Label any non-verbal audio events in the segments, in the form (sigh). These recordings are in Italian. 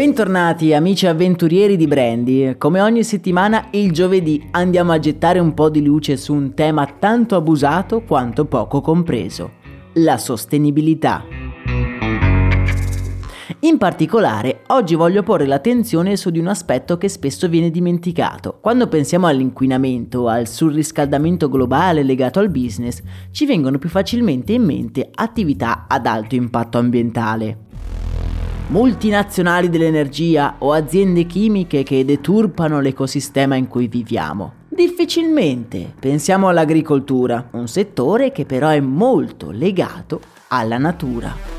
Bentornati amici avventurieri di Brandy, come ogni settimana il giovedì andiamo a gettare un po' di luce su un tema tanto abusato quanto poco compreso, la sostenibilità. In particolare, oggi voglio porre l'attenzione su di un aspetto che spesso viene dimenticato. Quando pensiamo all'inquinamento, al surriscaldamento globale legato al business, ci vengono più facilmente in mente attività ad alto impatto ambientale multinazionali dell'energia o aziende chimiche che deturpano l'ecosistema in cui viviamo. Difficilmente pensiamo all'agricoltura, un settore che però è molto legato alla natura.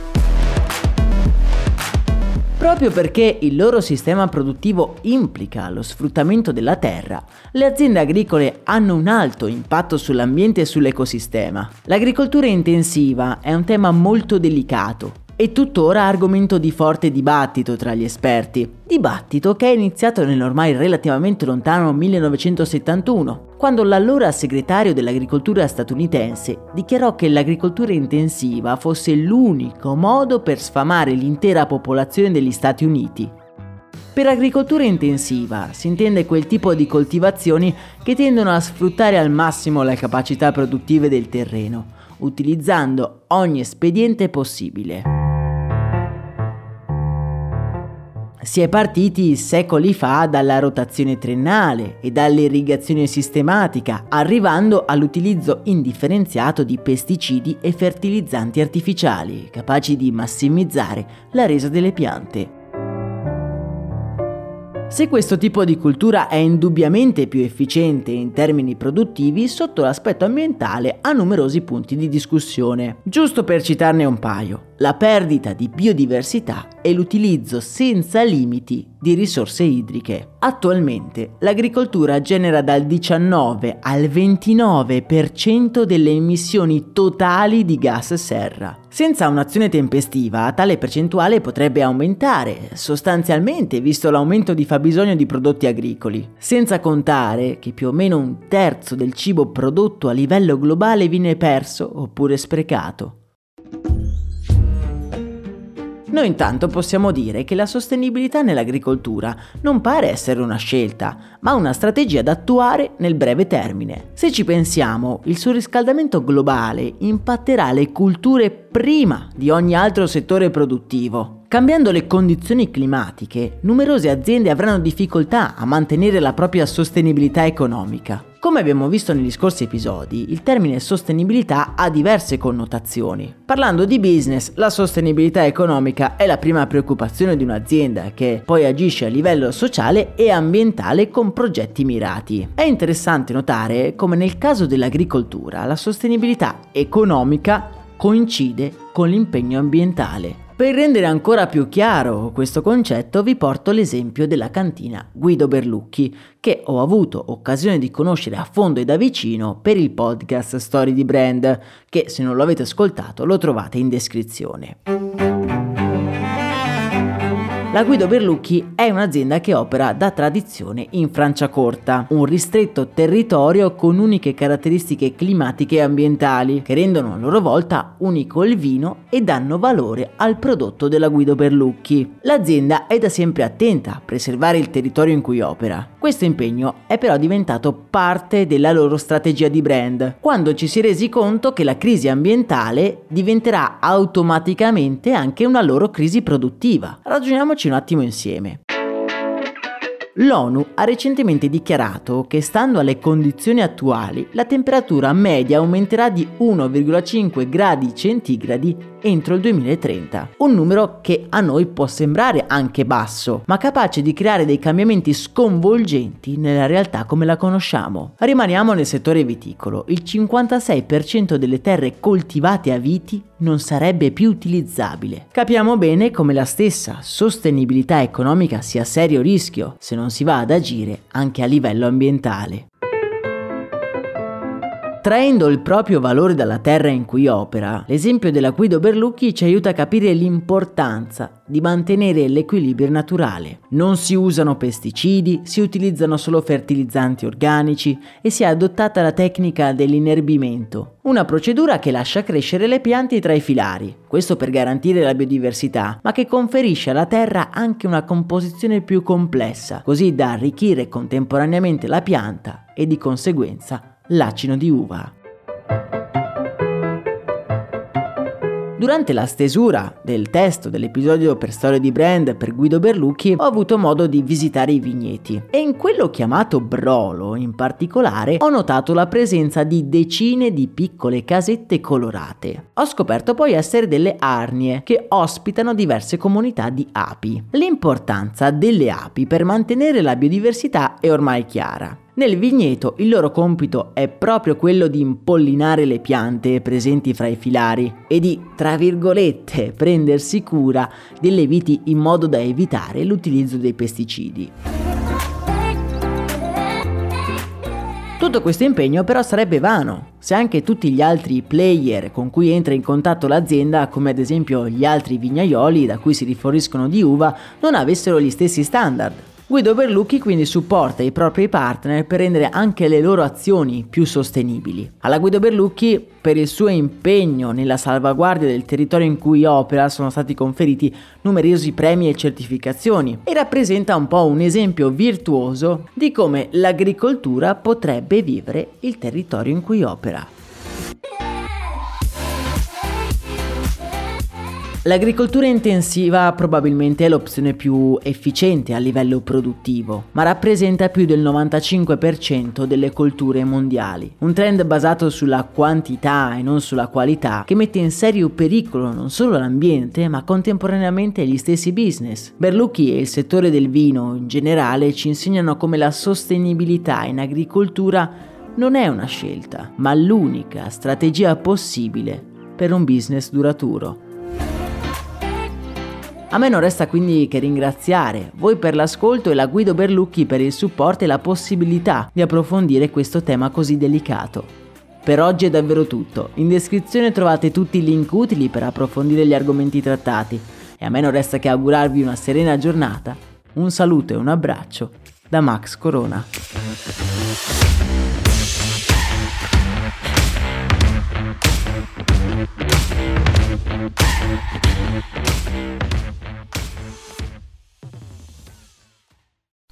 Proprio perché il loro sistema produttivo implica lo sfruttamento della terra, le aziende agricole hanno un alto impatto sull'ambiente e sull'ecosistema. L'agricoltura intensiva è un tema molto delicato e tuttora argomento di forte dibattito tra gli esperti. Dibattito che è iniziato nell'ormai relativamente lontano 1971, quando l'allora segretario dell'agricoltura statunitense dichiarò che l'agricoltura intensiva fosse l'unico modo per sfamare l'intera popolazione degli Stati Uniti. Per agricoltura intensiva si intende quel tipo di coltivazioni che tendono a sfruttare al massimo le capacità produttive del terreno, utilizzando ogni espediente possibile. Si è partiti secoli fa dalla rotazione triennale e dall'irrigazione sistematica, arrivando all'utilizzo indifferenziato di pesticidi e fertilizzanti artificiali, capaci di massimizzare la resa delle piante. Se questo tipo di cultura è indubbiamente più efficiente in termini produttivi, sotto l'aspetto ambientale ha numerosi punti di discussione. Giusto per citarne un paio la perdita di biodiversità e l'utilizzo senza limiti di risorse idriche. Attualmente l'agricoltura genera dal 19 al 29% delle emissioni totali di gas serra. Senza un'azione tempestiva, tale percentuale potrebbe aumentare sostanzialmente visto l'aumento di fabbisogno di prodotti agricoli, senza contare che più o meno un terzo del cibo prodotto a livello globale viene perso oppure sprecato. Noi intanto possiamo dire che la sostenibilità nell'agricoltura non pare essere una scelta, ma una strategia da attuare nel breve termine. Se ci pensiamo, il surriscaldamento globale impatterà le culture prima di ogni altro settore produttivo. Cambiando le condizioni climatiche, numerose aziende avranno difficoltà a mantenere la propria sostenibilità economica. Come abbiamo visto negli scorsi episodi, il termine sostenibilità ha diverse connotazioni. Parlando di business, la sostenibilità economica è la prima preoccupazione di un'azienda che poi agisce a livello sociale e ambientale con progetti mirati. È interessante notare come nel caso dell'agricoltura la sostenibilità economica coincide con l'impegno ambientale. Per rendere ancora più chiaro questo concetto vi porto l'esempio della cantina Guido Berlucchi, che ho avuto occasione di conoscere a fondo e da vicino per il podcast Story di Brand, che se non lo avete ascoltato lo trovate in descrizione. La Guido Berlucchi è un'azienda che opera da tradizione in Franciacorta, un ristretto territorio con uniche caratteristiche climatiche e ambientali, che rendono a loro volta unico il vino e danno valore al prodotto della Guido Berlucchi. L'azienda è da sempre attenta a preservare il territorio in cui opera. Questo impegno è però diventato parte della loro strategia di brand, quando ci si è resi conto che la crisi ambientale diventerà automaticamente anche una loro crisi produttiva. Ragioniamoci Pensiamoci un attimo insieme. L'ONU ha recentemente dichiarato che stando alle condizioni attuali la temperatura media aumenterà di 1,5 gradi centigradi entro il 2030. Un numero che a noi può sembrare anche basso, ma capace di creare dei cambiamenti sconvolgenti nella realtà come la conosciamo. Rimaniamo nel settore viticolo. Il 56% delle terre coltivate a viti non sarebbe più utilizzabile. Capiamo bene come la stessa sostenibilità economica sia serio rischio se non si va ad agire anche a livello ambientale. Traendo il proprio valore dalla terra in cui opera, l'esempio della Guido Berlucchi ci aiuta a capire l'importanza di mantenere l'equilibrio naturale. Non si usano pesticidi, si utilizzano solo fertilizzanti organici e si è adottata la tecnica dell'inerbimento, una procedura che lascia crescere le piante tra i filari, questo per garantire la biodiversità, ma che conferisce alla terra anche una composizione più complessa, così da arricchire contemporaneamente la pianta e di conseguenza l'acino di uva. Durante la stesura del testo dell'episodio per storia di brand per Guido Berlucchi ho avuto modo di visitare i vigneti e in quello chiamato Brolo in particolare ho notato la presenza di decine di piccole casette colorate. Ho scoperto poi essere delle arnie che ospitano diverse comunità di api. L'importanza delle api per mantenere la biodiversità è ormai chiara. Nel vigneto il loro compito è proprio quello di impollinare le piante presenti fra i filari e di, tra virgolette, (laughs) prendersi cura delle viti in modo da evitare l'utilizzo dei pesticidi. Tutto questo impegno però sarebbe vano se anche tutti gli altri player con cui entra in contatto l'azienda, come ad esempio gli altri vignaioli da cui si riforniscono di uva, non avessero gli stessi standard. Guido Berlucchi quindi supporta i propri partner per rendere anche le loro azioni più sostenibili. Alla Guido Berlucchi, per il suo impegno nella salvaguardia del territorio in cui opera, sono stati conferiti numerosi premi e certificazioni e rappresenta un po' un esempio virtuoso di come l'agricoltura potrebbe vivere il territorio in cui opera. L'agricoltura intensiva probabilmente è l'opzione più efficiente a livello produttivo, ma rappresenta più del 95% delle colture mondiali. Un trend basato sulla quantità e non sulla qualità che mette in serio pericolo non solo l'ambiente, ma contemporaneamente gli stessi business. Berlucchi e il settore del vino in generale ci insegnano come la sostenibilità in agricoltura non è una scelta, ma l'unica strategia possibile per un business duraturo. A me non resta quindi che ringraziare voi per l'ascolto e la Guido Berlucchi per il supporto e la possibilità di approfondire questo tema così delicato. Per oggi è davvero tutto, in descrizione trovate tutti i link utili per approfondire gli argomenti trattati e a me non resta che augurarvi una serena giornata, un saluto e un abbraccio da Max Corona.